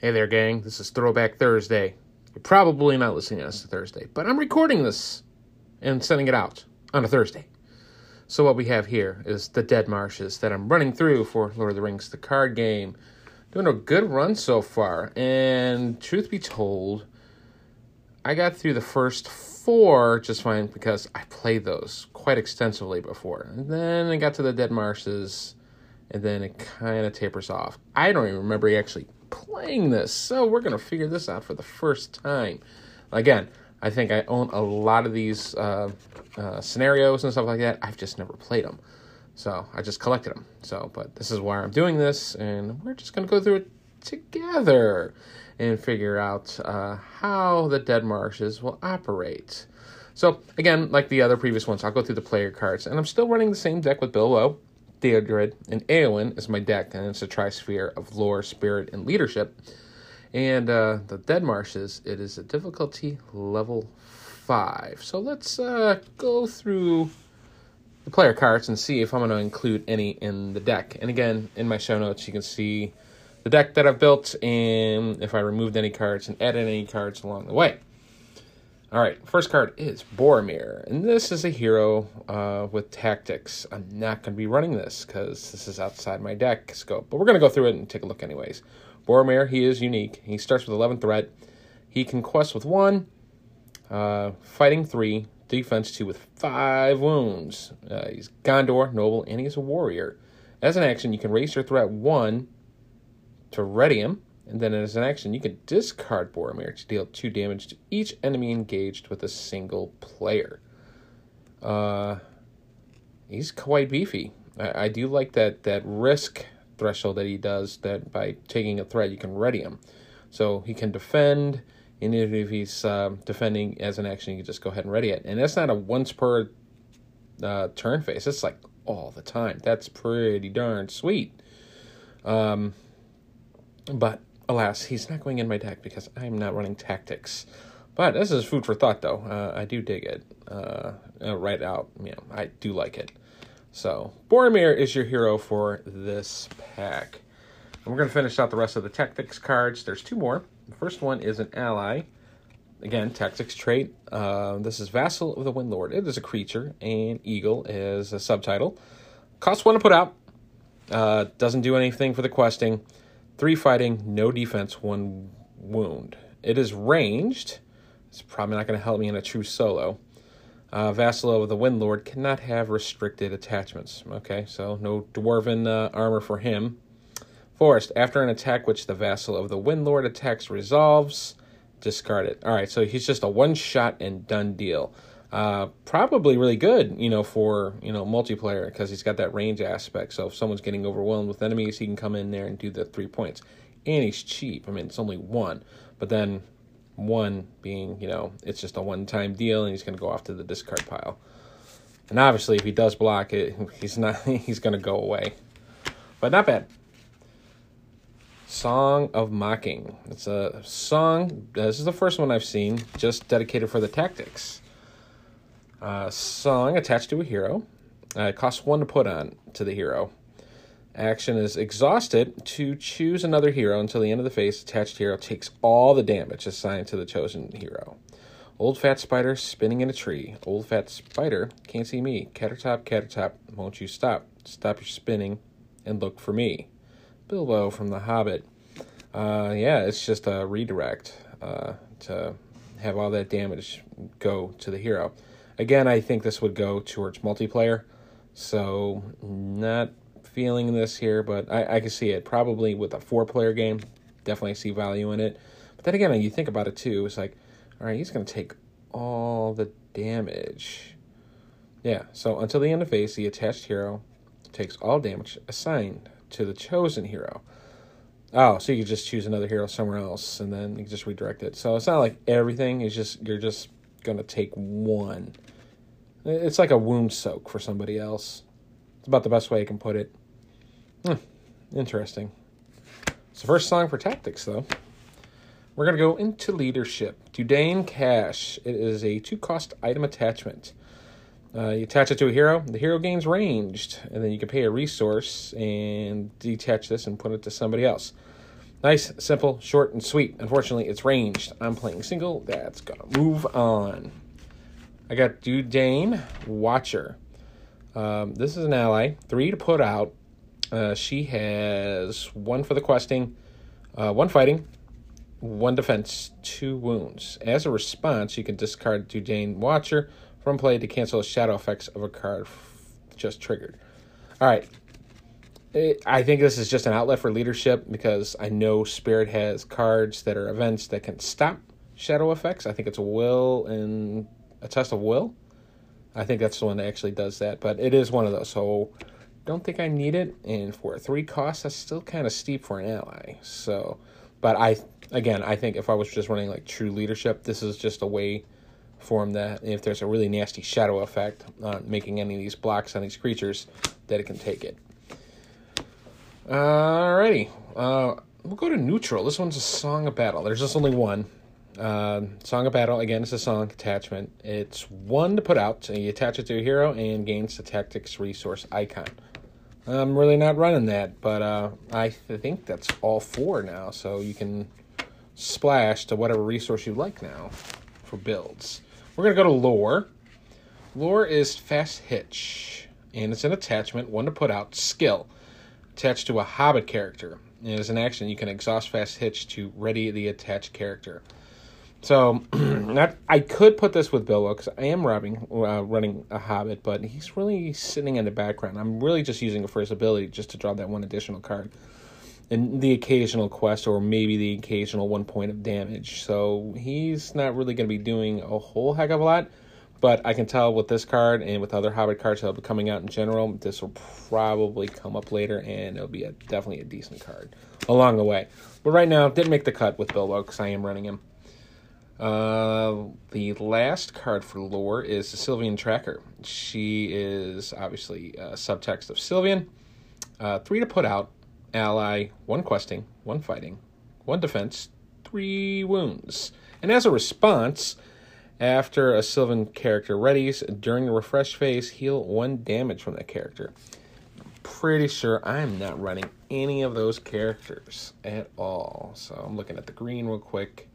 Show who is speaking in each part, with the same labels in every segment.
Speaker 1: Hey there, gang. This is Throwback Thursday. You're probably not listening to this Thursday, but I'm recording this and sending it out on a Thursday. So, what we have here is the Dead Marshes that I'm running through for Lord of the Rings, the card game. Doing a good run so far, and truth be told, I got through the first four just fine because I played those quite extensively before. And then I got to the Dead Marshes, and then it kind of tapers off. I don't even remember actually playing this, so we're going to figure this out for the first time. Again, I think I own a lot of these uh, uh, scenarios and stuff like that. I've just never played them. So I just collected them. So, but this is why I'm doing this, and we're just going to go through it together and figure out uh, how the Dead Marshes will operate. So, again, like the other previous ones, I'll go through the player cards, and I'm still running the same deck with Bilbo, Theodred, and Eowyn is my deck, and it's a trisphere of lore, spirit, and leadership. And uh, the Dead Marshes, it is a difficulty level 5. So let's uh, go through the player cards and see if I'm going to include any in the deck. And again, in my show notes, you can see the deck that I've built and if I removed any cards and added any cards along the way. All right, first card is Boromir, and this is a hero uh, with tactics. I'm not going to be running this because this is outside my deck scope, but we're going to go through it and take a look anyways. Boromir, he is unique. He starts with 11 threat. He can quest with 1, uh, fighting 3, defense 2 with 5 wounds. Uh, he's Gondor, noble, and he is a warrior. As an action, you can raise your threat 1 to ready him, and then as an action, you can discard Boromir to deal two damage to each enemy engaged with a single player. Uh, he's quite beefy. I, I do like that that risk threshold that he does. That by taking a threat, you can ready him, so he can defend. And if he's uh, defending as an action, you can just go ahead and ready it. And that's not a once per uh, turn phase. It's like all the time. That's pretty darn sweet. Um, but alas, he's not going in my deck because I'm not running tactics. But this is food for thought, though. Uh, I do dig it. Uh, uh, right out, you know, I do like it. So Boromir is your hero for this pack. And we're going to finish out the rest of the tactics cards. There's two more. The first one is an ally. Again, tactics trait. Uh, this is Vassal of the Windlord. It is a creature, and Eagle is a subtitle. Costs one to put out. Uh, doesn't do anything for the questing. Three fighting, no defense, one wound. It is ranged. It's probably not going to help me in a true solo. Uh, Vassal of the Windlord cannot have restricted attachments. Okay, so no dwarven uh, armor for him. Forest, after an attack which the Vassal of the Windlord attacks resolves, discard it. All right, so he's just a one shot and done deal. Uh, probably really good, you know, for you know multiplayer because he's got that range aspect. So if someone's getting overwhelmed with enemies, he can come in there and do the three points. And he's cheap. I mean, it's only one, but then one being, you know, it's just a one-time deal, and he's going to go off to the discard pile. And obviously, if he does block it, he's not. He's going to go away, but not bad. Song of Mocking. It's a song. This is the first one I've seen, just dedicated for the tactics. Song attached to a hero. Uh, it costs one to put on to the hero. Action is exhausted to choose another hero until the end of the phase. Attached hero takes all the damage assigned to the chosen hero. Old fat spider spinning in a tree. Old fat spider can't see me. Attercop, attercop, won't you stop? Stop your spinning and look for me. Bilbo from The Hobbit. Uh, yeah, it's just a redirect uh, to have all that damage go to the hero. Again, I think this would go towards multiplayer, so not feeling this here, but I, I can see it. Probably with a four player game, definitely see value in it. But then again, you think about it too, it's like, all right, he's going to take all the damage. Yeah, so until the end of phase, the attached hero takes all damage assigned to the chosen hero. Oh, so you can just choose another hero somewhere else, and then you just redirect it. So it's not like everything. is just you're just gonna take one. It's like a wound soak for somebody else. It's about the best way I can put it. Hmm, interesting. It's the first song for tactics, though. We're going to go into leadership. Dudain Cache. It is a two cost item attachment. Uh, you attach it to a hero. The hero gains ranged, and then you can pay a resource and detach this and put it to somebody else. Nice, simple, short, and sweet. Unfortunately, it's ranged. I'm playing single. That's gonna move on. I got Dudane Watcher. Um, this is an ally. Three to put out. Uh, she has one for the questing, uh, one fighting, one defense, two wounds. As a response, you can discard Dudane Watcher from play to cancel the shadow effects of a card just triggered. All right. I think this is just an outlet for leadership because I know Spirit has cards that are events that can stop shadow effects. I think it's a will and a test of will. I think that's the one that actually does that, but it is one of those. So don't think I need it. And for three costs, that's still kind of steep for an ally. So, but I again, I think if I was just running like true leadership, this is just a way for him that if there's a really nasty shadow effect on making any of these blocks on these creatures, that it can take it. Alrighty, uh, we'll go to neutral. This one's a song of battle. There's just only one. Uh, song of battle again. It's a song attachment. It's one to put out. So you attach it to a hero and gains the tactics resource icon. I'm really not running that, but uh, I think that's all four now. So you can splash to whatever resource you like now for builds. We're gonna go to lore. Lore is fast hitch, and it's an attachment. One to put out. Skill attached to a Hobbit character. And as an action, you can exhaust Fast Hitch to ready the attached character. So, not, I could put this with Bilbo because I am robbing, uh, running a Hobbit, but he's really sitting in the background. I'm really just using it for his ability just to draw that one additional card. And the occasional quest, or maybe the occasional one point of damage. So, he's not really going to be doing a whole heck of a lot. But I can tell with this card and with other Hobbit cards that will be coming out in general, this will probably come up later, and it'll be a, definitely a decent card along the way. But right now, didn't make the cut with Bilbo because I am running him. Uh, the last card for lore is the Sylvian Tracker. She is obviously a subtext of Sylvian. Uh, three to put out, ally, one questing, one fighting, one defense, three wounds. And as a response, after a Sylvan character readies, during the refresh phase, heal one damage from that character. Pretty sure I'm not running any of those characters at all. So I'm looking at the green real quick.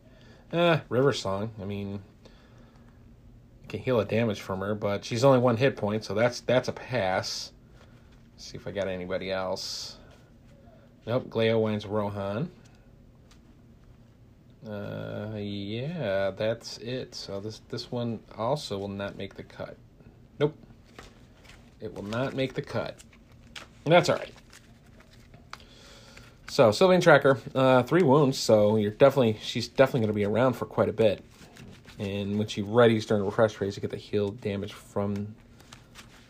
Speaker 1: Eh, River Song. I mean, I can heal a damage from her, but she's only one hit point, so that's that's a pass. Let's see if I got anybody else. Nope, Gleowine's Rohan. Uh, yeah, that's it. So this this one also will not make the cut. Nope, it will not make the cut. And that's all right. So Sylvain Tracker, uh, three wounds. So you're definitely she's definitely going to be around for quite a bit. And when she readies during the refresh phase, you get the heal damage from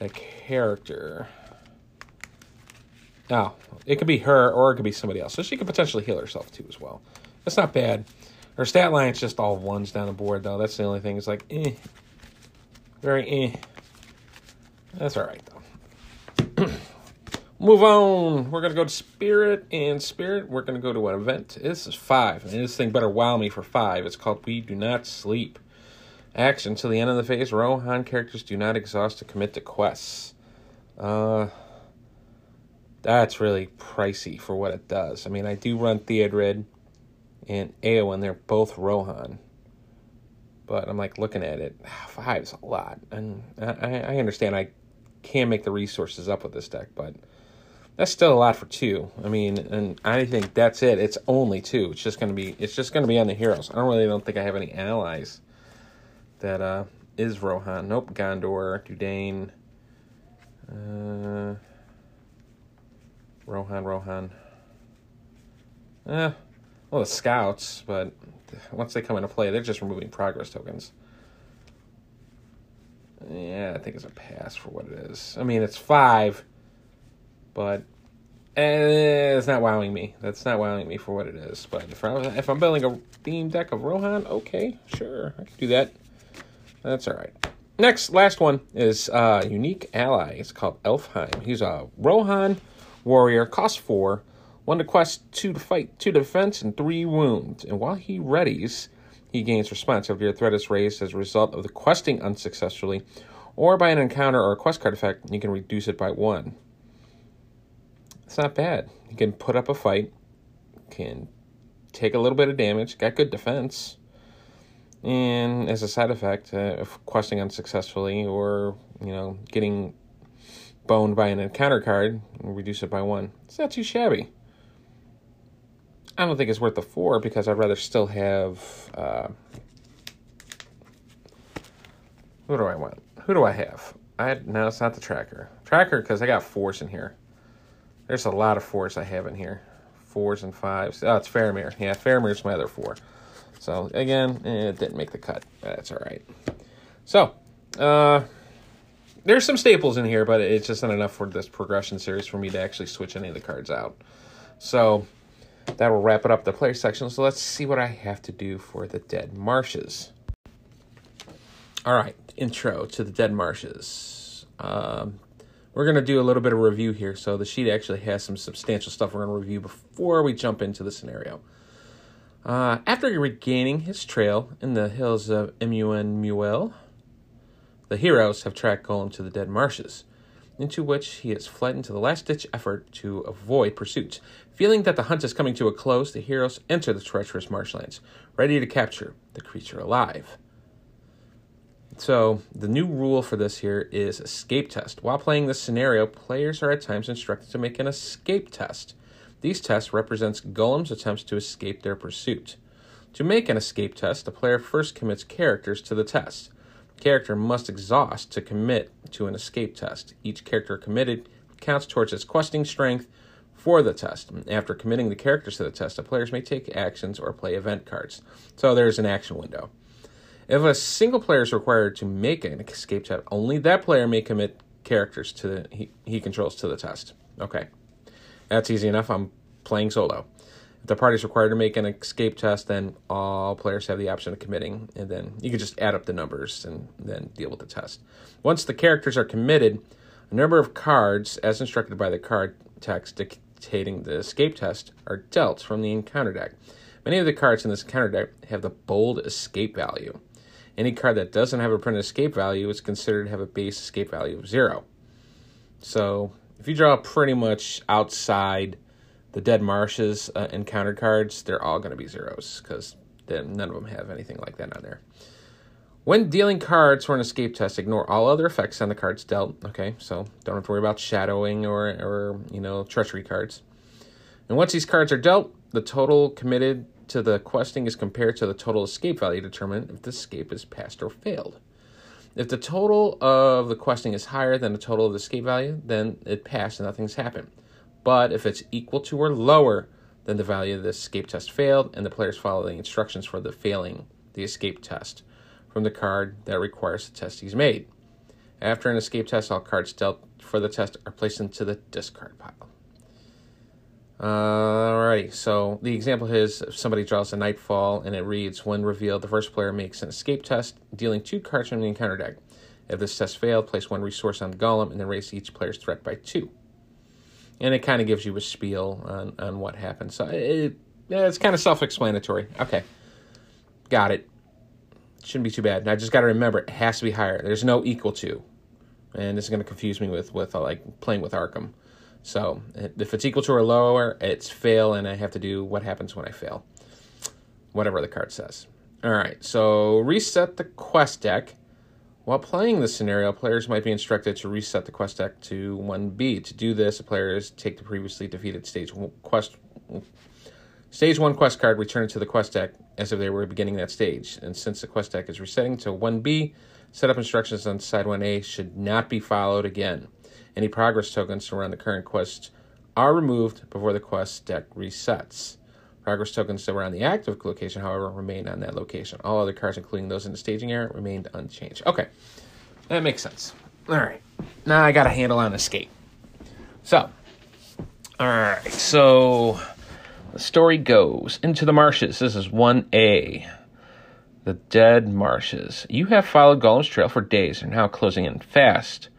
Speaker 1: a character. Now, oh, it could be her or it could be somebody else. So she could potentially heal herself too as well. That's not bad. Her stat line's just all ones down the board, though. That's the only thing. It's like, eh. Very eh. That's all right, though. Move on. We're to go to Spirit. And Spirit, we're to go to an event. This is five. And this thing better wow me for five. It's called We Do Not Sleep. Action. Until the end of the phase, Rohan characters do not exhaust to commit to quests. Uh, that's really pricey for what it does. I mean, I do run Theodred and Eowyn, they're both Rohan. But I'm like looking at it, five is a lot, and I, I understand I can make the resources up with this deck, but that's still a lot for two. I mean, and I think that's it. It's only two. It's just gonna be. It's just gonna be on the heroes. I don't really don't think I have any allies that uh is Rohan. Nope, Gondor, Dudane, uh, Rohan, Rohan. Eh, well, the scouts, but once they come into play, they're just removing progress tokens. Yeah, I think it's a pass for what it is. I mean, it's five, but eh, it's not wowing me. That's not wowing me for what it is. But if, I, if I'm building a theme deck of Rohan, okay, sure, I can do that. That's all right. Next, last one is uh, unique ally. It's called Elfhelm. He's a Rohan warrior, cost four one to quest, two to fight, two to defense, and three wounds. And while he readies, he gains response if your threat is raised as a result of the questing unsuccessfully, or by an encounter or a quest card effect, you can reduce it by one. It's not bad. You can put up a fight, can take a little bit of damage, got good defense. And as a side effect, uh, if questing unsuccessfully or, you know, getting boned by an encounter card, reduce it by one. It's not too shabby. I don't think it's worth the four because I'd rather still have. Uh, who do I want? Who do I have? I no, it's not the tracker. Tracker because I got force in here. There's a lot of fours I have in here. Fours and fives. Oh, it's Faramir. Yeah, Faramir's my other four. So again, eh, it didn't make the cut. That's all right. So, uh, there's some staples in here, but it's just not enough for this progression series for me to actually switch any of the cards out. So that will wrap it up the player section. So let's see what I have to do for the Dead Marshes. All right, intro to the Dead Marshes. Um, we're going to do a little bit of review here. So the sheet actually has some substantial stuff we're going to review before we jump into the scenario. Uh, after regaining his trail in the hills of Emyn the heroes have tracked Gollum to the Dead Marshes, into which he has fled into the last ditch effort to avoid pursuit. Feeling that the hunt is coming to a close, the heroes enter the treacherous marshlands, ready to capture the creature alive. So, the new rule for this here is escape test. While playing this scenario, players are at times instructed to make an escape test. These tests represents Gollum's attempts to escape their pursuit. To make an escape test, the player first commits characters to the test character must exhaust to commit to an escape test. Each character committed counts towards its questing strength for the test. After committing the characters to the test, the players may take actions or play event cards. So there's an action window. If a single player is required to make an escape test, only that player may commit characters to the, he, he controls to the test. Okay. That's easy enough. I'm playing solo. If the party is required to make an escape test, then all players have the option of committing, and then you can just add up the numbers and then deal with the test. Once the characters are committed, a number of cards, as instructed by the card text dictating the escape test, are dealt from the encounter deck. Many of the cards in this encounter deck have the bold escape value. Any card that doesn't have a printed escape value is considered to have a base escape value of zero. So if you draw pretty much outside the Dead Marshes uh, encounter cards, they're all going to be zeros because none of them have anything like that on there. When dealing cards for an escape test, ignore all other effects on the cards dealt. Okay, so don't have to worry about shadowing or, or you know treachery cards. And once these cards are dealt, the total committed to the questing is compared to the total escape value to determine if the escape is passed or failed. If the total of the questing is higher than the total of the escape value, then it passed and nothing's happened. But if it's equal to or lower than the value of the escape test failed, and the players follow the instructions for the failing the escape test from the card that requires the test he's made. After an escape test, all cards dealt for the test are placed into the discard pile. Alrighty, so the example is if somebody draws a Nightfall and it reads, when revealed, the first player makes an escape test, dealing two cards from the encounter deck. If this test failed, place one resource on the Gollum and then raise each player's threat by two and it kind of gives you a spiel on, on what happened. So it, it's kind of self explanatory. Okay, got it. Shouldn't be too bad. Now I just got to remember it has to be higher. There's no equal to, and this is going to confuse me with with uh, like playing with Arkham. So if it's equal to or lower, it's fail, and I have to do what happens when I fail, whatever the card says. All right, so reset the quest deck while playing the scenario, players might be instructed to reset the quest deck to 1B. To do this, players take the previously defeated stage quest stage 1 quest card, return it to the quest deck as if they were beginning that stage. And since the quest deck is resetting to 1B, setup instructions on side 1A should not be followed again. Any progress tokens around the current quest are removed before the quest deck resets. Progress tokens on the active location, however, remain on that location. All other cards, including those in the staging area, remained unchanged. Okay, that makes sense. All right, now I got a handle on escape. So, all right, so the story goes into the marshes. This is 1A. The Dead Marshes. You have followed Gollum's trail for days and now closing in fast.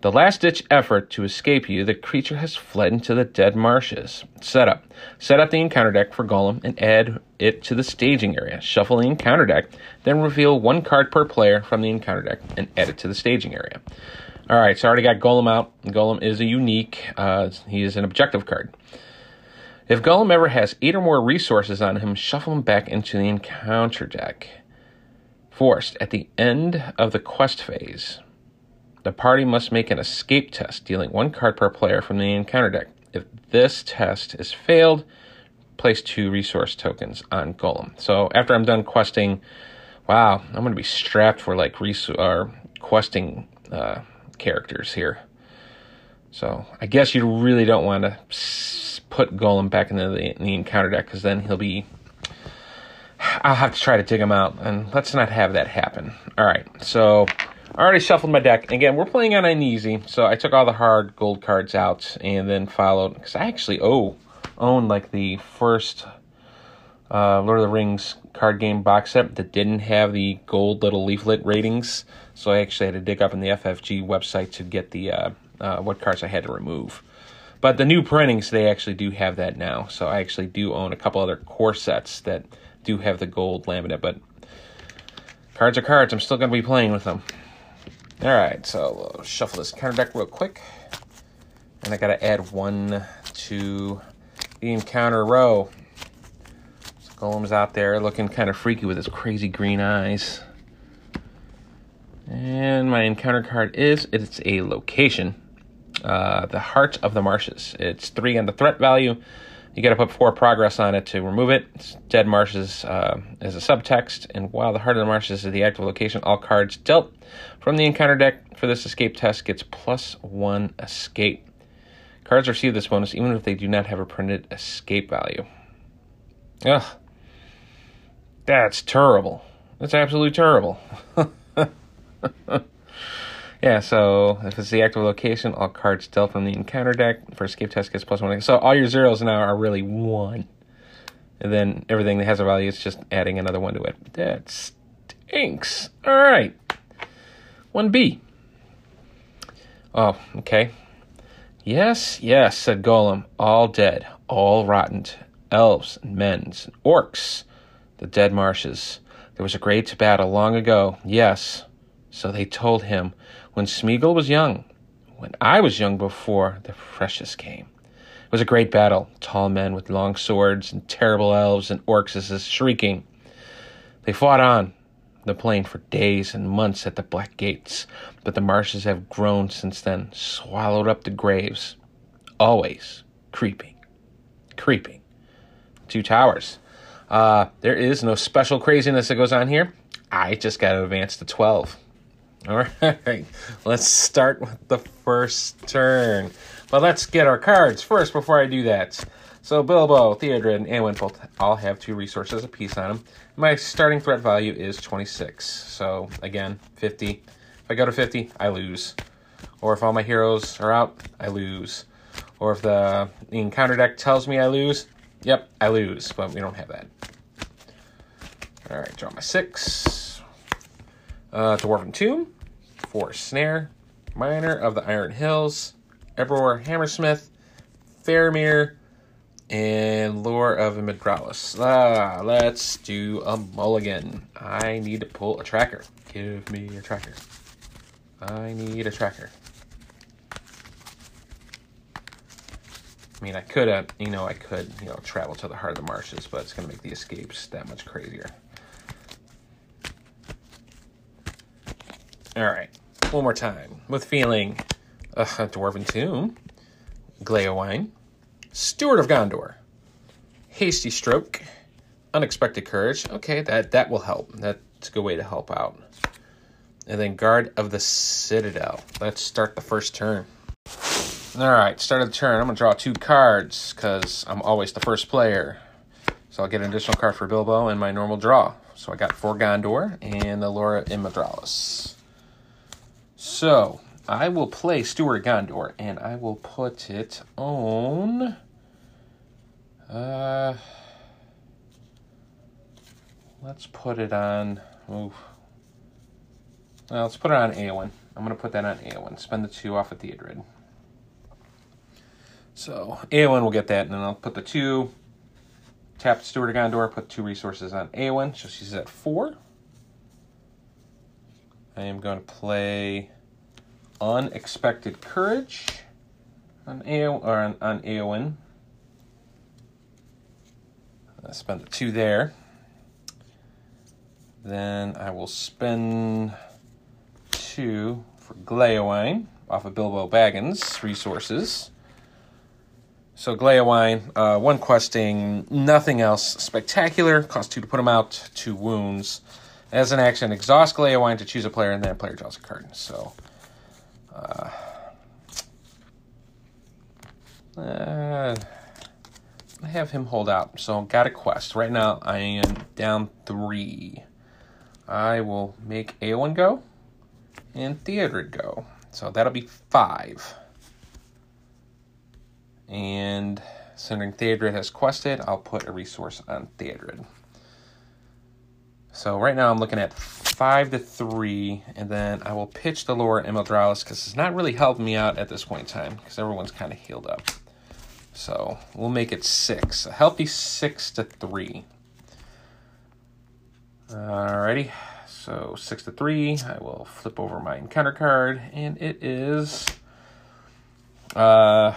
Speaker 1: The last ditch effort to escape you, the creature has fled into the dead marshes. Setup. Set up the encounter deck for Gollum and add it to the staging area. Shuffle the encounter deck, then reveal one card per player from the encounter deck and add it to the staging area. Alright, so I already got Gollum out. Gollum is a unique, uh, he is an objective card. If Gollum ever has eight or more resources on him, shuffle him back into the encounter deck. Forced, at the end of the quest phase, the party must make an escape test, dealing one card per player from the encounter deck. If this test is failed, place two resource tokens on Gollum. So after I'm done questing, wow, I'm going to be strapped for like res- or questing uh, characters here. So I guess you really don't want to put Gollum back into the, in the encounter deck because then he'll be. I'll have to try to dig him out, and let's not have that happen. All right, so I already shuffled my deck. Again, we're playing on an easy, so I took all the hard gold cards out and then followed because I actually oh own like the first uh, Lord of the Rings card game box set that didn't have the gold little leaflet ratings. So I actually had to dig up in the FFG website to get the uh, uh, what cards I had to remove. But the new printings, they actually do have that now. So I actually do own a couple other core sets that do have the gold laminate. But cards are cards. I'm still going to be playing with them. All right, so we'll shuffle this counter deck real quick. And I got to add one to the encounter row. So Gollum's out there looking kind of freaky with his crazy green eyes. And my encounter card is it's a location. Uh, the Heart of the Marshes. It's three on the threat value. You got to put four progress on it to remove it. It's Dead Marshes uh, is a subtext, and while the Heart of the Marshes is the active location, all cards dealt from the encounter deck for this escape test gets plus one escape. Cards receive this bonus even if they do not have a printed escape value. Ugh. That's terrible. That's absolutely terrible. yeah, so if it's the active location, all cards dealt from the encounter deck for escape test gets plus one. So all your zeros now are really one. And then everything that has a value is just adding another one to it. That stinks. All right. 1B. Oh, okay. Yes, yes, said Gollum. All dead, all rotten. Elves and and orcs. The dead marshes. There was a great battle long ago. Yes, so they told him when Smeagol was young, when I was young before the Precious came. It was a great battle. Tall men with long swords and terrible elves and orcs shrieking. They fought on the plain for days and months at the black gates, but the marshes have grown since then, swallowed up the graves. Always creeping, creeping. Two towers. Uh, there is no special craziness that goes on here. I just got to advance to 12. All right, let's start with the first turn. But let's get our cards first before I do that. So Bilbo, Theodred, and both all have two resources apiece on them. My starting threat value is 26. So again, 50. If I go to 50, I lose. Or if all my heroes are out, I lose. Or if the, the encounter deck tells me I lose, yep, I lose. But we don't have that. All right, draw my six. Uh, Dwarven Tomb, Forest Snare, Miner of the Iron Hills, Erebor Hammersmith, Faramir, and Lore of Imladris. Ah, let's do a mulligan. I need to pull a tracker. Give me a tracker. I need a tracker. I mean, I could have, you know, I could, you know, travel to the heart of the marshes, but it's going to make the escapes that much crazier. All right, one more time. With feeling, uh, Dwarven Tomb, Gleowine, Steward of Gondor, Hasty Stroke, Unexpected Courage. Okay, that that will help. That's a good way to help out. And then Guard of the Citadel. Let's start the first turn. All right, start of the turn. I'm gonna draw two cards because I'm always the first player. So I'll get an additional card for Bilbo and my normal draw. So I got For Gondor and the Laura Imladris. So I will play Steward Gondor, and I will put it on. Uh, let's put it on. Oof. Well, let's put it on Eowyn. I'm going to put that on Eowyn. Spend the two off of Theodred. So Eowyn will get that, and then I'll put the two. Tap of Gondor, put two resources on Eowyn, so she's at four. I am going to play Unexpected Courage on, Eo- or on, on Eowyn. I spend the two there. Then I will spend two for Gleowine off of Bilbo Baggins resources. So Gleowine, uh, one questing, nothing else spectacular. Cost two to put him out, two wounds. As an action, exhaust Gleowine to choose a player, and then a player draws a card. So, uh, uh, I have him hold out. So got a quest. Right now I am down three. I will make Eowyn go and Theodred go. So that'll be five. And considering Theodred has quested, I'll put a resource on Theodred. So right now I'm looking at five to three, and then I will pitch the lower Imeldralis because it's not really helping me out at this point in time because everyone's kind of healed up. So we'll make it six. A healthy six to three. Alrighty. So six to three. I will flip over my encounter card, and it is uh,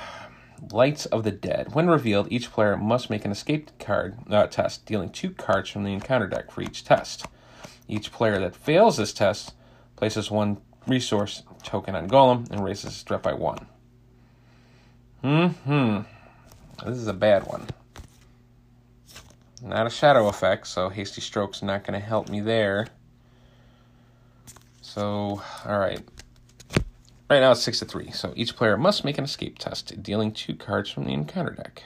Speaker 1: Lights of the Dead. When revealed, each player must make an escape card uh, test, dealing two cards from the encounter deck for each test. Each player that fails this test places one resource token on Gollum and raises his threat by one. Hmm. This is a bad one. Not a shadow effect, so Hasty Stroke's not going to help me there. So, alright. Right now it's 6 to 3, so each player must make an escape test, dealing two cards from the encounter deck.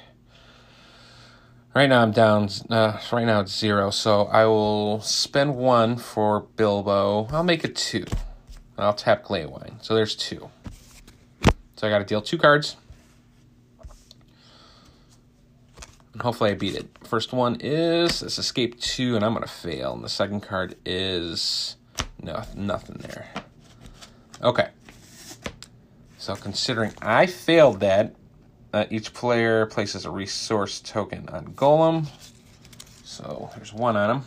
Speaker 1: Right now I'm down, uh, right now it's 0, so I will spend one for Bilbo. I'll make it 2. I'll tap Gleowine, so there's 2. So I got to deal two cards. And hopefully I beat it. First one is this escape two, and I'm gonna fail. And the second card is no nothing there. Okay. So considering I failed that, uh, each player places a resource token on Gollum. So there's one on him.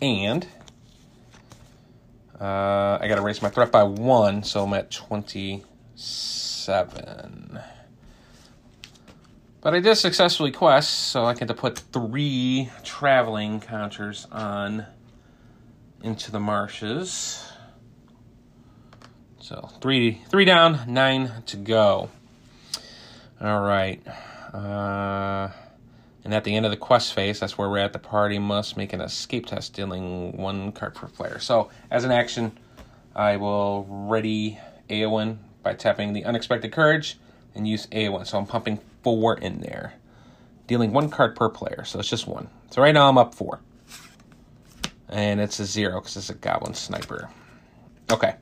Speaker 1: And uh, I got to raise my threat by one, so I'm at 27. But I did successfully quest, so I get to put three traveling counters on into the marshes. So three, three down, nine to go. All right. Uh, and at the end of the quest phase, that's where we're at. The party must make an escape test, dealing one card per player. So as an action, I will ready Eowyn by tapping the Unexpected Courage and use Eowyn. So I'm pumping four in there, dealing one card per player. So it's just one. So right now I'm up four. And it's a zero because it's a Goblin Sniper. Okay.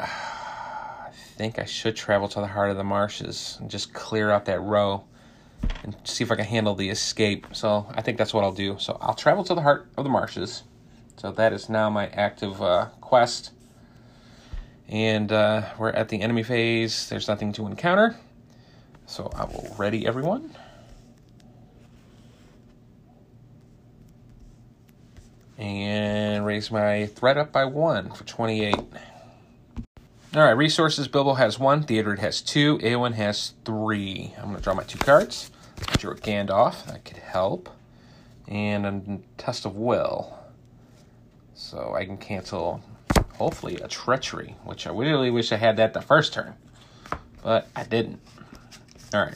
Speaker 1: Uh, I think I should travel to the heart of the marshes and just clear out that row and see if I can handle the escape. So I think that's what I'll do. So I'll travel to the heart of the marshes. So that is now my active uh, quest. And uh, we're at the enemy phase. There's nothing to encounter. So I will ready everyone. And raise my threat up by one for 28. All right, resources. Bilbo has one. Theodred has two. Eowyn has three. I'm going to draw my two cards. I drew a Gandalf. That could help. And a Test of Will. So I can cancel hopefully a treachery, which I really wish I had that the first turn, but I didn't. All right.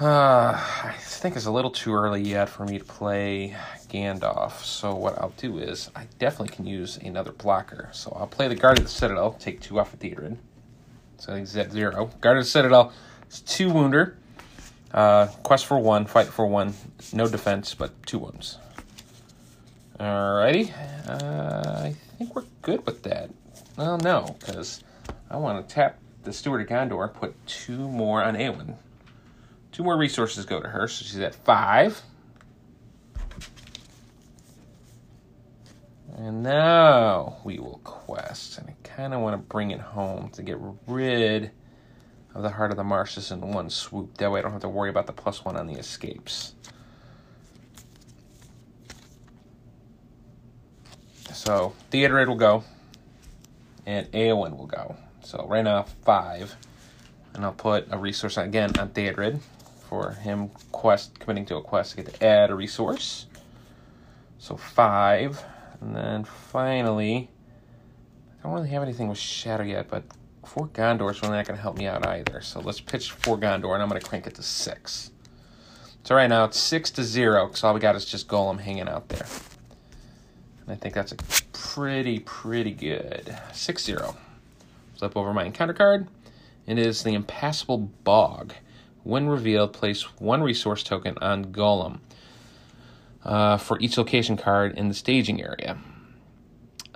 Speaker 1: Uh, I think it's a little too early yet for me to play Gandalf. So what I'll do is I definitely can use another blocker. So I'll play the Guard of the Citadel, take two off of Theodred. So he's at zero. Guard of the Citadel, it's two wounder. Uh, quest for one, fight for one. No defense, but two wounds. Alrighty. Uh, I think we're good with that. Well, no, because I want to tap the Steward of Gondor, put two more on Eowyn. Two more resources go to her, so she's at five. And now we will quest. And I kind of want to bring it home to get rid of the Heart of the Marshes in one swoop. That way I don't have to worry about the plus one on the escapes. So Theodred will go, and Eowyn will go. So right now five, and I'll put a resource again on Theodred for him quest committing to a quest to get to add a resource. So five. And then finally, I don't really have anything with Shadow yet, but For Gondor is really not going to help me out either. So let's pitch For Gondor, and I'm going to crank it to six. So right now it's six to zero, because all we got is just Gollum hanging out there. And I think that's a pretty, pretty good. Six zero. Flip over my encounter card. It is the Impassable Bog. When revealed, place one resource token on Gollum uh, for each location card in the staging area.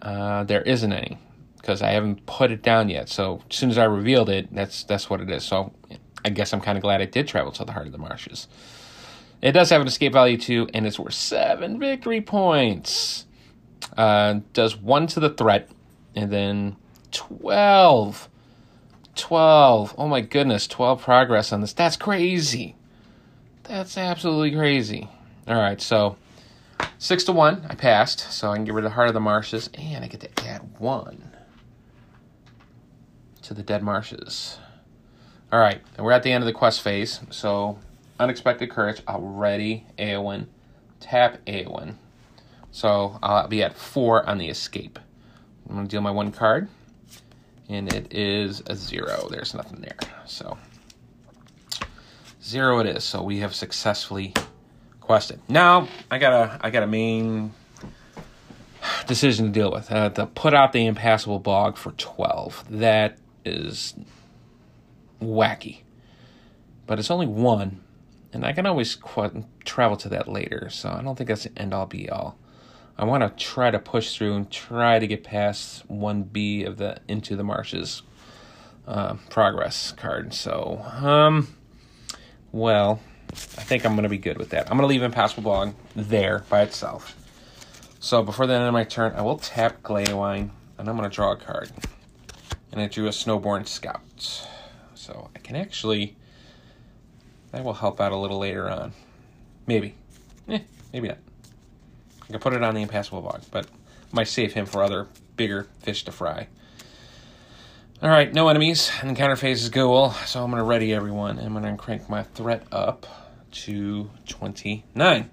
Speaker 1: Uh, there isn't any because I haven't put it down yet. So as soon as I revealed it, that's that's what it is. So I guess I'm kind of glad I did travel to the heart of the marshes. It does have an escape value too, and it's worth seven victory points. Uh, does one to the threat, and then twelve. 12. Oh my goodness, 12 progress on this. That's crazy. That's absolutely crazy. All right, so six to one, I passed, so I can get rid of the Heart of the Marshes, and I get to add one to the Dead Marshes. All right, and we're at the end of the quest phase. So, Unexpected Courage, I'll ready Eowyn, tap Eowyn. So I'll be at four on the escape. I'm going to deal my one card, and it is a zero. There's nothing there. So, zero it is. So we have successfully quested. Now, I got a, I got a main decision to deal with. Uh, to put out the impassable bog for 12. That is wacky. But it's only one, and I can always qu- travel to that later, so I don't think that's the end all be all. I want to try to push through and try to get past 1B of the Into the Marshes uh, progress card. So, um, well, I think I'm going to be good with that. I'm going to leave Impassable Bog there by itself. So before the end of my turn, I will tap Gleowine, and I'm going to draw a card and I drew a Snowbourn Scout. So I can actually, that will help out a little later on. Maybe. Eh, maybe not. I can put it on the Impassable Bog, but might save him for other bigger fish to fry. All right, no enemies. Encounter phase is go so I'm going to ready everyone. I'm going to crank my threat up to 29.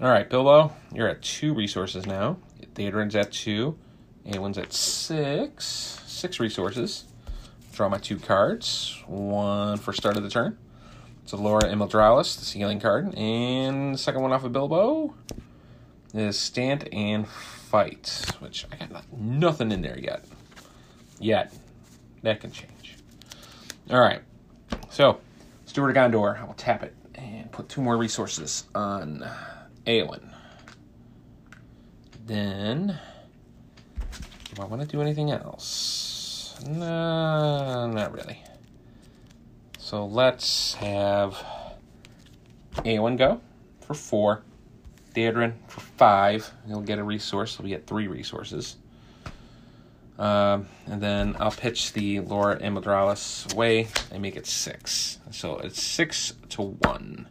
Speaker 1: All right, Bilbo, you're at two resources now. Theodorin's at two. Eowyn's at six. Six resources. Draw my two cards. One for start of the turn. It's a Laura Imildralis, the sealing card. And the second one off of Bilbo is Stand and Fight, which I got nothing in there yet. Yet. That can change. All right. So, Steward of Gondor. I will tap it and put two more resources on Eowyn. Then do I want to do anything else? No, not really. So let's have Eowyn go for four. Theodorin for five. He'll get a resource, so we get three resources. Um, and then I'll pitch the Laura Imildralis away and make it six. So it's six to one.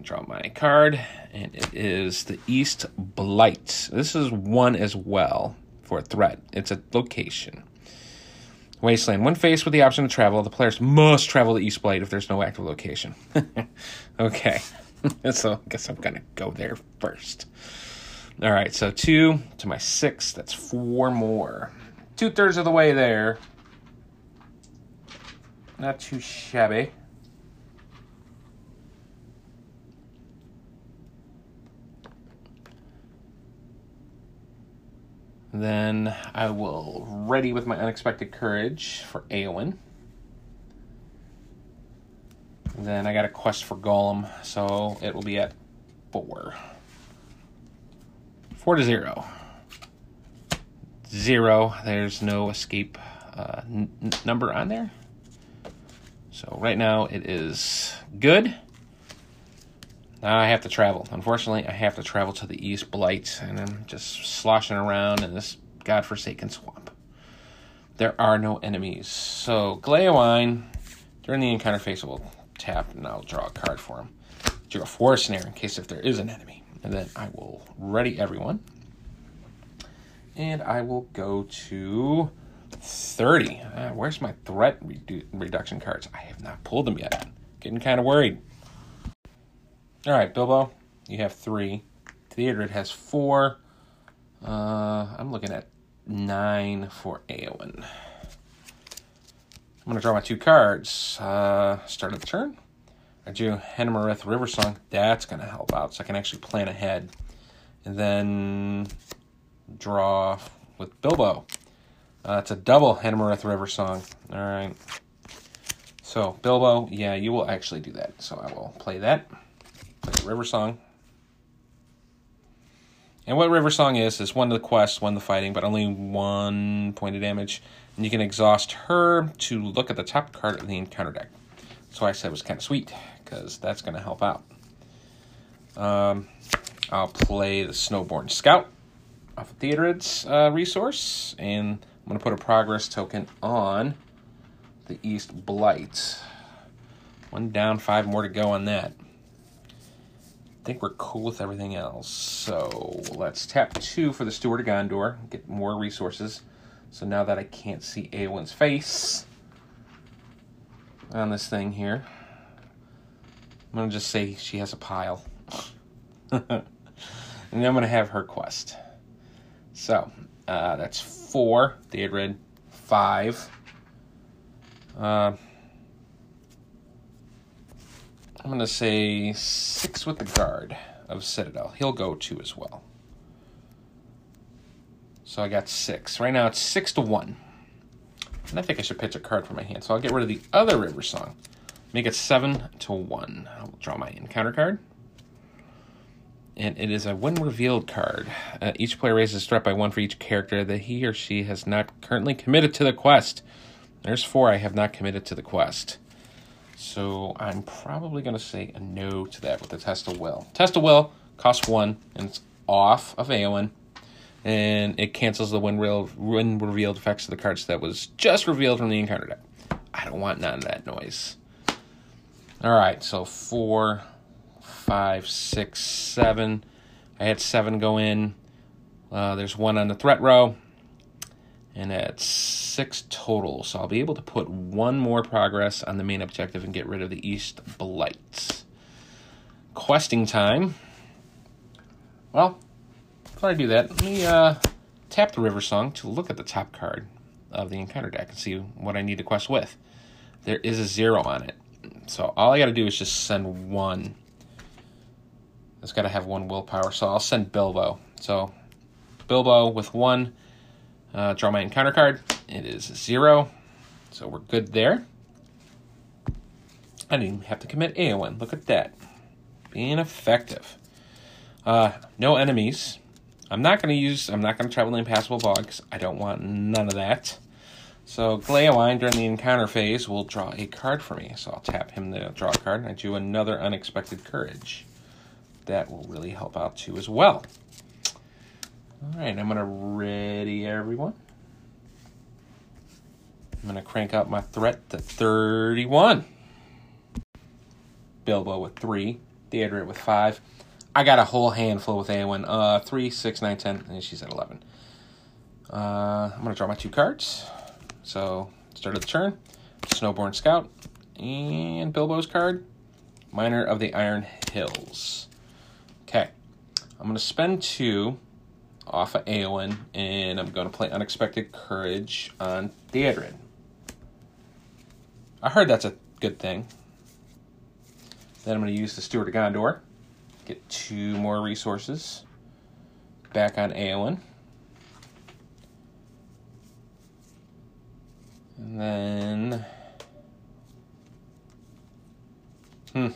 Speaker 1: Draw my card, and it is the East Blight. This is one as well for a threat. It's a location. Wasteland. When faced with the option to travel, the players must travel to East Blight if there's no active location. okay. so I guess I'm going to go there first. All right, so two to my six. That's four more. Two thirds of the way there. Not too shabby. Then I will ready with my unexpected courage for Eowyn. Then I got a quest for Gollum, so it will be at four. Four to zero. Zero. There's no escape uh, n- number on there. So right now it is good. Now I have to travel. Unfortunately, I have to travel to the East Blight, and I'm just sloshing around in this godforsaken swamp. There are no enemies. So, Gleowine, during the encounter phase, will tap, and I'll draw a card for him. Draw a forest snare in case if there is an enemy. And then I will ready everyone. And I will go to 30. Uh, where's my threat redu- reduction cards? I have not pulled them yet. Getting kind of worried. All right, Bilbo, you have three. Theodred has four. Uh, I'm looking at nine for Eowyn. I'm going to draw my two cards. Uh, start of the turn. I do Henamarth Riversong. That's going to help out, so I can actually plan ahead. And then draw with Bilbo. Uh, it's a double Henamarth Riversong. All right. So, Bilbo, yeah, you will actually do that. So I will play that. Play the River Song. And what River Song is, is one of the quests, one of the fighting, but only one point of damage. And you can exhaust her to look at the top card of the encounter deck. So I said it was kind of sweet, because that's going to help out. Um, I'll play the Snowbourn Scout off of Theodred's uh, resource, and I'm going to put a progress token on the East Bight. One down, five more to go on that I think we're cool with everything else. So let's tap two for the Steward of Gondor, get more resources. So now that I can't see Eowyn's face on this thing here, I'm going to just say she has a pile. and I'm going to have her quest. So uh, that's four, Theodred, five. Uh, I'm going to say six with the guard of Citadel. He'll go two as well. So I got six. Right now it's six to one. And I think I should pitch a card from my hand. So I'll get rid of the other River Song. Make it seven to one. I'll draw my encounter card. And it is a when revealed card. Uh, each player raises a threat by one for each character that he or she has not currently committed to the quest. There's four I have not committed to the quest. So I'm probably going to say a no to that with the Test of Will. Test of Will costs one, and it's off of Eowyn, and it cancels the when revealed effects of the cards that was just revealed from the encounter deck. I don't want none of that noise. All right, so four, five, six, seven. I had seven go in. Uh, there's one on the threat row and at six total. So I'll be able to put one more progress on the main objective and get rid of the East Bight. Questing time. Well, before I do that, let me uh, tap the River Song to look at the top card of the encounter deck and see what I need to quest with. There is a zero on it. So all I got to do is just send one. It's got to have one willpower, so I'll send Bilbo. So Bilbo with one uh, draw my encounter card. It is zero, so we're good there. I didn't even have to commit Eowyn. Look at that. Being effective. Uh, no enemies. I'm not going to use, I'm not going to travel the impassable bog because I don't want none of that. So Gleowine during the encounter phase will draw a card for me. So I'll tap him to draw a card and I do another unexpected courage. That will really help out too as well. All right, I'm gonna ready everyone. I'm gonna crank up my threat to 31. Bilbo with three, Theodred with five. I got a whole handful with Eowyn. Uh, three, six, nine, ten, and she's at 11. Uh, I'm gonna draw my two cards. So, start of the turn, Snowbourn Scout, and Bilbo's card, Miner of the Iron Hills. Okay, I'm gonna spend two off of Eowyn, and I'm going to play Unexpected Courage on Theodred. I heard that's a good thing. Then I'm going to use the Steward of Gondor, get two more resources back on Eowyn. And then. Hmm.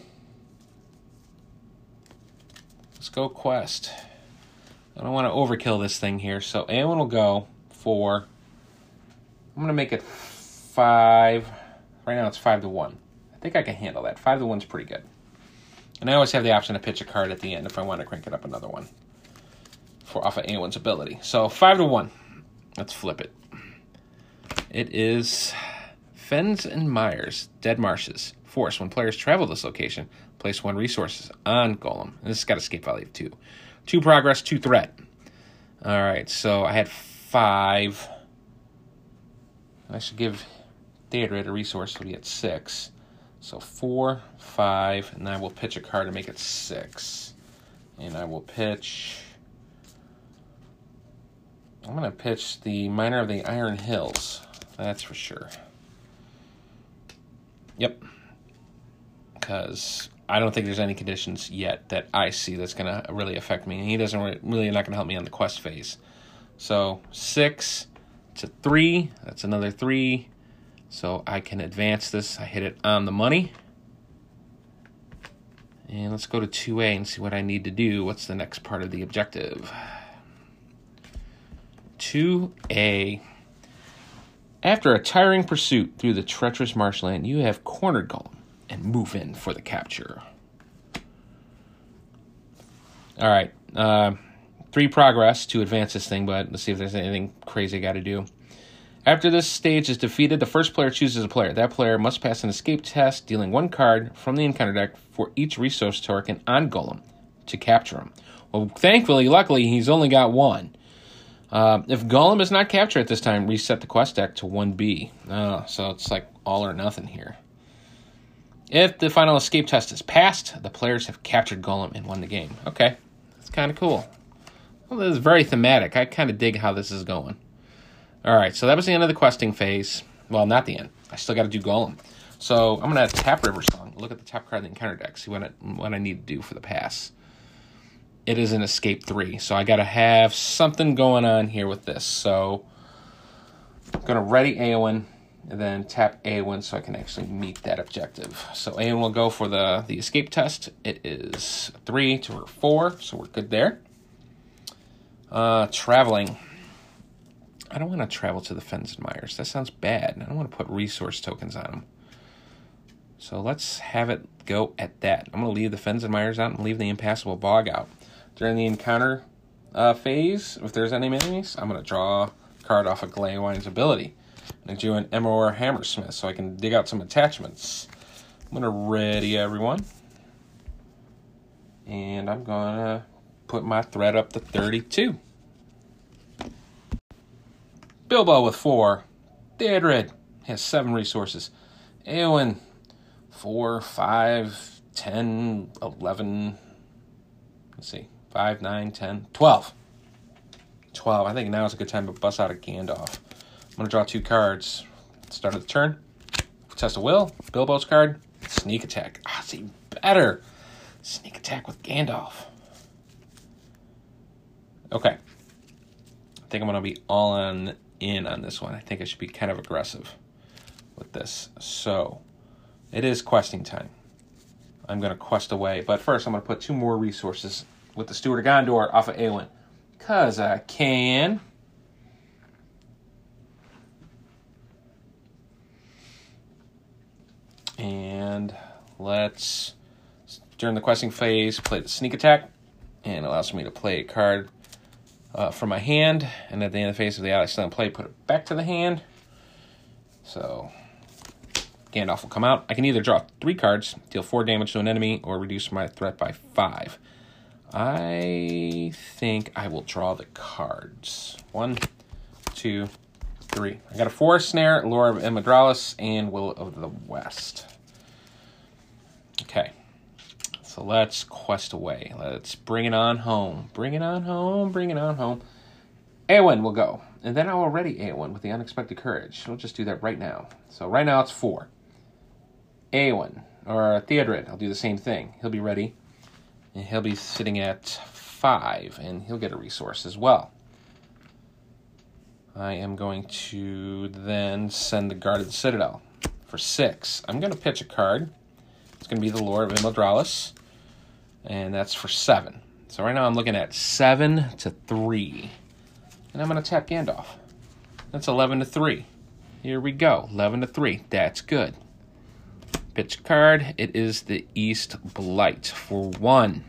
Speaker 1: Let's go quest. I don't want to overkill this thing here. So Eowyn will go for. I'm going to make it five. Right now it's five to one. I think I can handle that. Five to one's pretty good. And I always have the option to pitch a card at the end if I want to crank it up another one for off of anyone's ability. So five to one. Let's flip it. It is Fens and Mires, Dead Marshes. Force. When players travel this location, place one resources on Gollum. And this has got escape value of two. Two progress, two threat. All right, so I had five. I should give Theodred a resource to be at six. So four, five, and I will pitch a card to make it six. And I will pitch. I'm going to pitch the Miner of the Iron Hills. That's for sure. Yep. Because I don't think there's any conditions yet that I see that's going to really affect me. And he doesn't really, really not going to help me on the quest phase. So six to three. That's another three. So I can advance this. I hit it on the money. And let's go to 2A and see what I need to do. What's the next part of the objective? 2A. After a tiring pursuit through the treacherous marshland, you have cornered Gollum and move in for the capture. All right. Uh, three progress to advance this thing, but let's see if there's anything crazy I got to do. After this stage is defeated, the first player chooses a player. That player must pass an escape test, dealing one card from the encounter deck for each resource token on Gollum to capture him. Well, thankfully, luckily, he's only got one. Uh, if Gollum is not captured at this time, reset the quest deck to 1B. Uh, so it's like all or nothing here. If the final escape test is passed, the players have captured Gollum and won the game. Okay, that's kind of cool. Well, this is very thematic. I kind of dig how this is going. All right, so that was the end of the questing phase. Well, not the end. I still got to do Gollum. So I'm going to tap River Song. Look at the top card of the encounter deck. See what I, what I need to do for the pass. It is an escape three, so I got to have something going on here with this. So I'm going to ready Eowyn and then tap Eowyn so I can actually meet that objective. So Eowyn will go for the, the escape test. It is three to her four, so we're good there. Uh, traveling. I don't want to travel to the Fens and Mires. That sounds bad. I don't want to put resource tokens on them. So let's have it go at that. I'm going to leave the Fens and Mires out and leave the Impassable Bog out. During the encounter uh, phase, if there's any enemies, I'm going to draw a card off of Gleowine's ability. And do an Erebor Hammersmith so I can dig out some attachments. I'm going to ready everyone. And I'm going to put my threat up to 32. Bilbo with four. Theodred has seven resources. Eowyn, four, five, ten, eleven. Let's see, five, nine, ten, twelve. Twelve. I think now is a good time to bust out a Gandalf. I'm gonna draw two cards. Start of the turn. Test of will. Bilbo's card. Sneak attack. Ah, see better. Sneak attack with Gandalf. Okay. I think I'm gonna be all on in on this one. I think I should be kind of aggressive with this. So it is questing time. I'm going to quest away. But first, I'm going to put two more resources with the Steward of Gondor off of Eowyn. Because I can. And let's, during the questing phase, play the sneak attack. And allows me to play a card uh, from my hand, and at the end of the phase of the ally still in play, put it back to the hand. So Gandalf will come out. I can either draw three cards, deal four damage to an enemy, or reduce my threat by five. I think I will draw the cards. One, two, three. I got a Forest Snare, Lure of Imladris, and Will of the West. Okay. So let's quest away. Let's bring it on home. Bring it on home. Bring it on home. Eowyn will go. And then I will ready Eowyn with the unexpected courage. We'll just do that right now. So right now it's four. Eowyn or Theodred, I'll do the same thing. He'll be ready. And he'll be sitting at five, and he'll get a resource as well. I am going to then send the Guard of the Citadel for six. I'm going to pitch a card. It's going to be the Lord of Imladris and that's for seven. So right now I'm looking at seven to three, and I'm going to tap Gandalf. That's 11 to three. Here we go, 11 to three. That's good. Pitch card. It is the East Bight for one.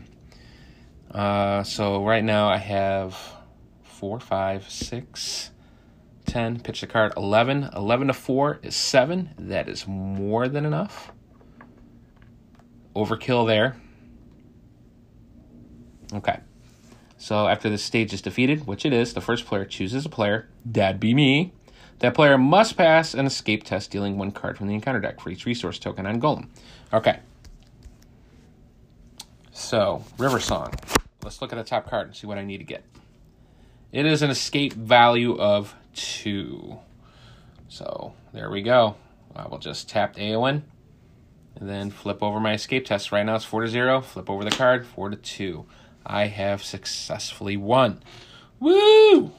Speaker 1: Uh, so right now I have four, five, six, ten. Pitch the card 11. 11 to 4 is 7. That is more than enough. Overkill there. Okay. So after this stage is defeated, which it is, the first player chooses a player. That'd be me. That player must pass an escape test dealing one card from the encounter deck for each resource token on Gollum. Okay. So, River Song. Let's look at the top card and see what I need to get. It is an escape value of two. So, there we go. I will just tap Eowyn and then flip over my escape test. Right now it's 4 to 0. Flip over the card, 4 to 2. I have successfully won. Woo!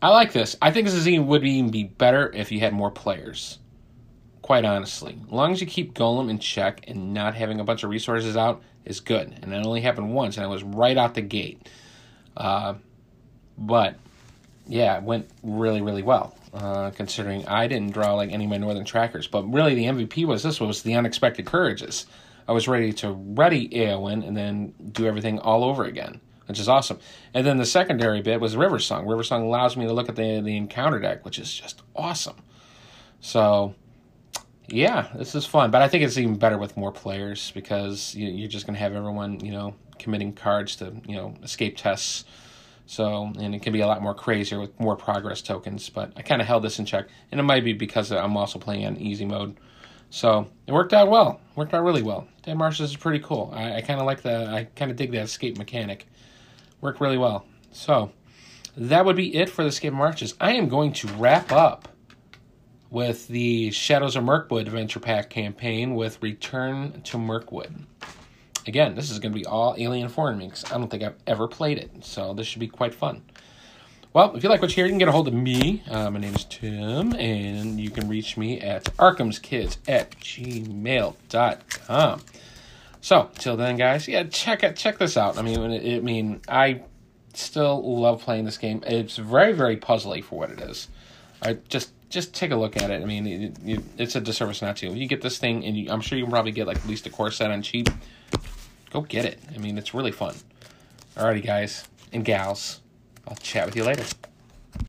Speaker 1: I like this. I think this would even be better if you had more players. Quite honestly, as long as you keep Gollum in check and not having a bunch of resources out is good. And that only happened once, and it was right out the gate. Uh, but yeah, it went really, really well. Uh, considering I didn't draw like any of my northern trackers, but really the MVP was this was the unexpected courages. I was ready to ready Eowyn and then do everything all over again which is awesome. And then the secondary bit was River Song. River Song allows me to look at the the encounter deck, which is just awesome. So, yeah, this is fun. But I think it's even better with more players because you, are just going to have everyone, you know, committing cards to, you know, escape tests. So, and it can be a lot more crazier with more progress tokens. But I kind of held this in check. And it might be because I'm also playing on easy mode. So it worked out well. Worked out really well. Dead Marshes is pretty cool. I, I kind of like the, I kind of dig that escape mechanic worked really well. So that would be it for the Escape Marches. I am going to wrap up with the Shadows of Mirkwood Adventure Pack campaign with Return to Mirkwood. Again, this is going to be all Alien Foreign because I don't think I've ever played it, so this should be quite fun. Well, if you like what you hear, you can get a hold of me. Uh, my name is Tim, and you can reach me at arkhamskids at gmail.com. So till then, guys, yeah, check it, check this out. I mean, I mean, I still love playing this game. It's very, very puzzly for what it is. I just just take a look at it. I mean, it, it, it's a disservice not to. You get this thing, and you, I'm sure you can probably get like at least a core set on cheap. Go get it. I mean, it's really fun. Alrighty, guys and gals. I'll chat with you later.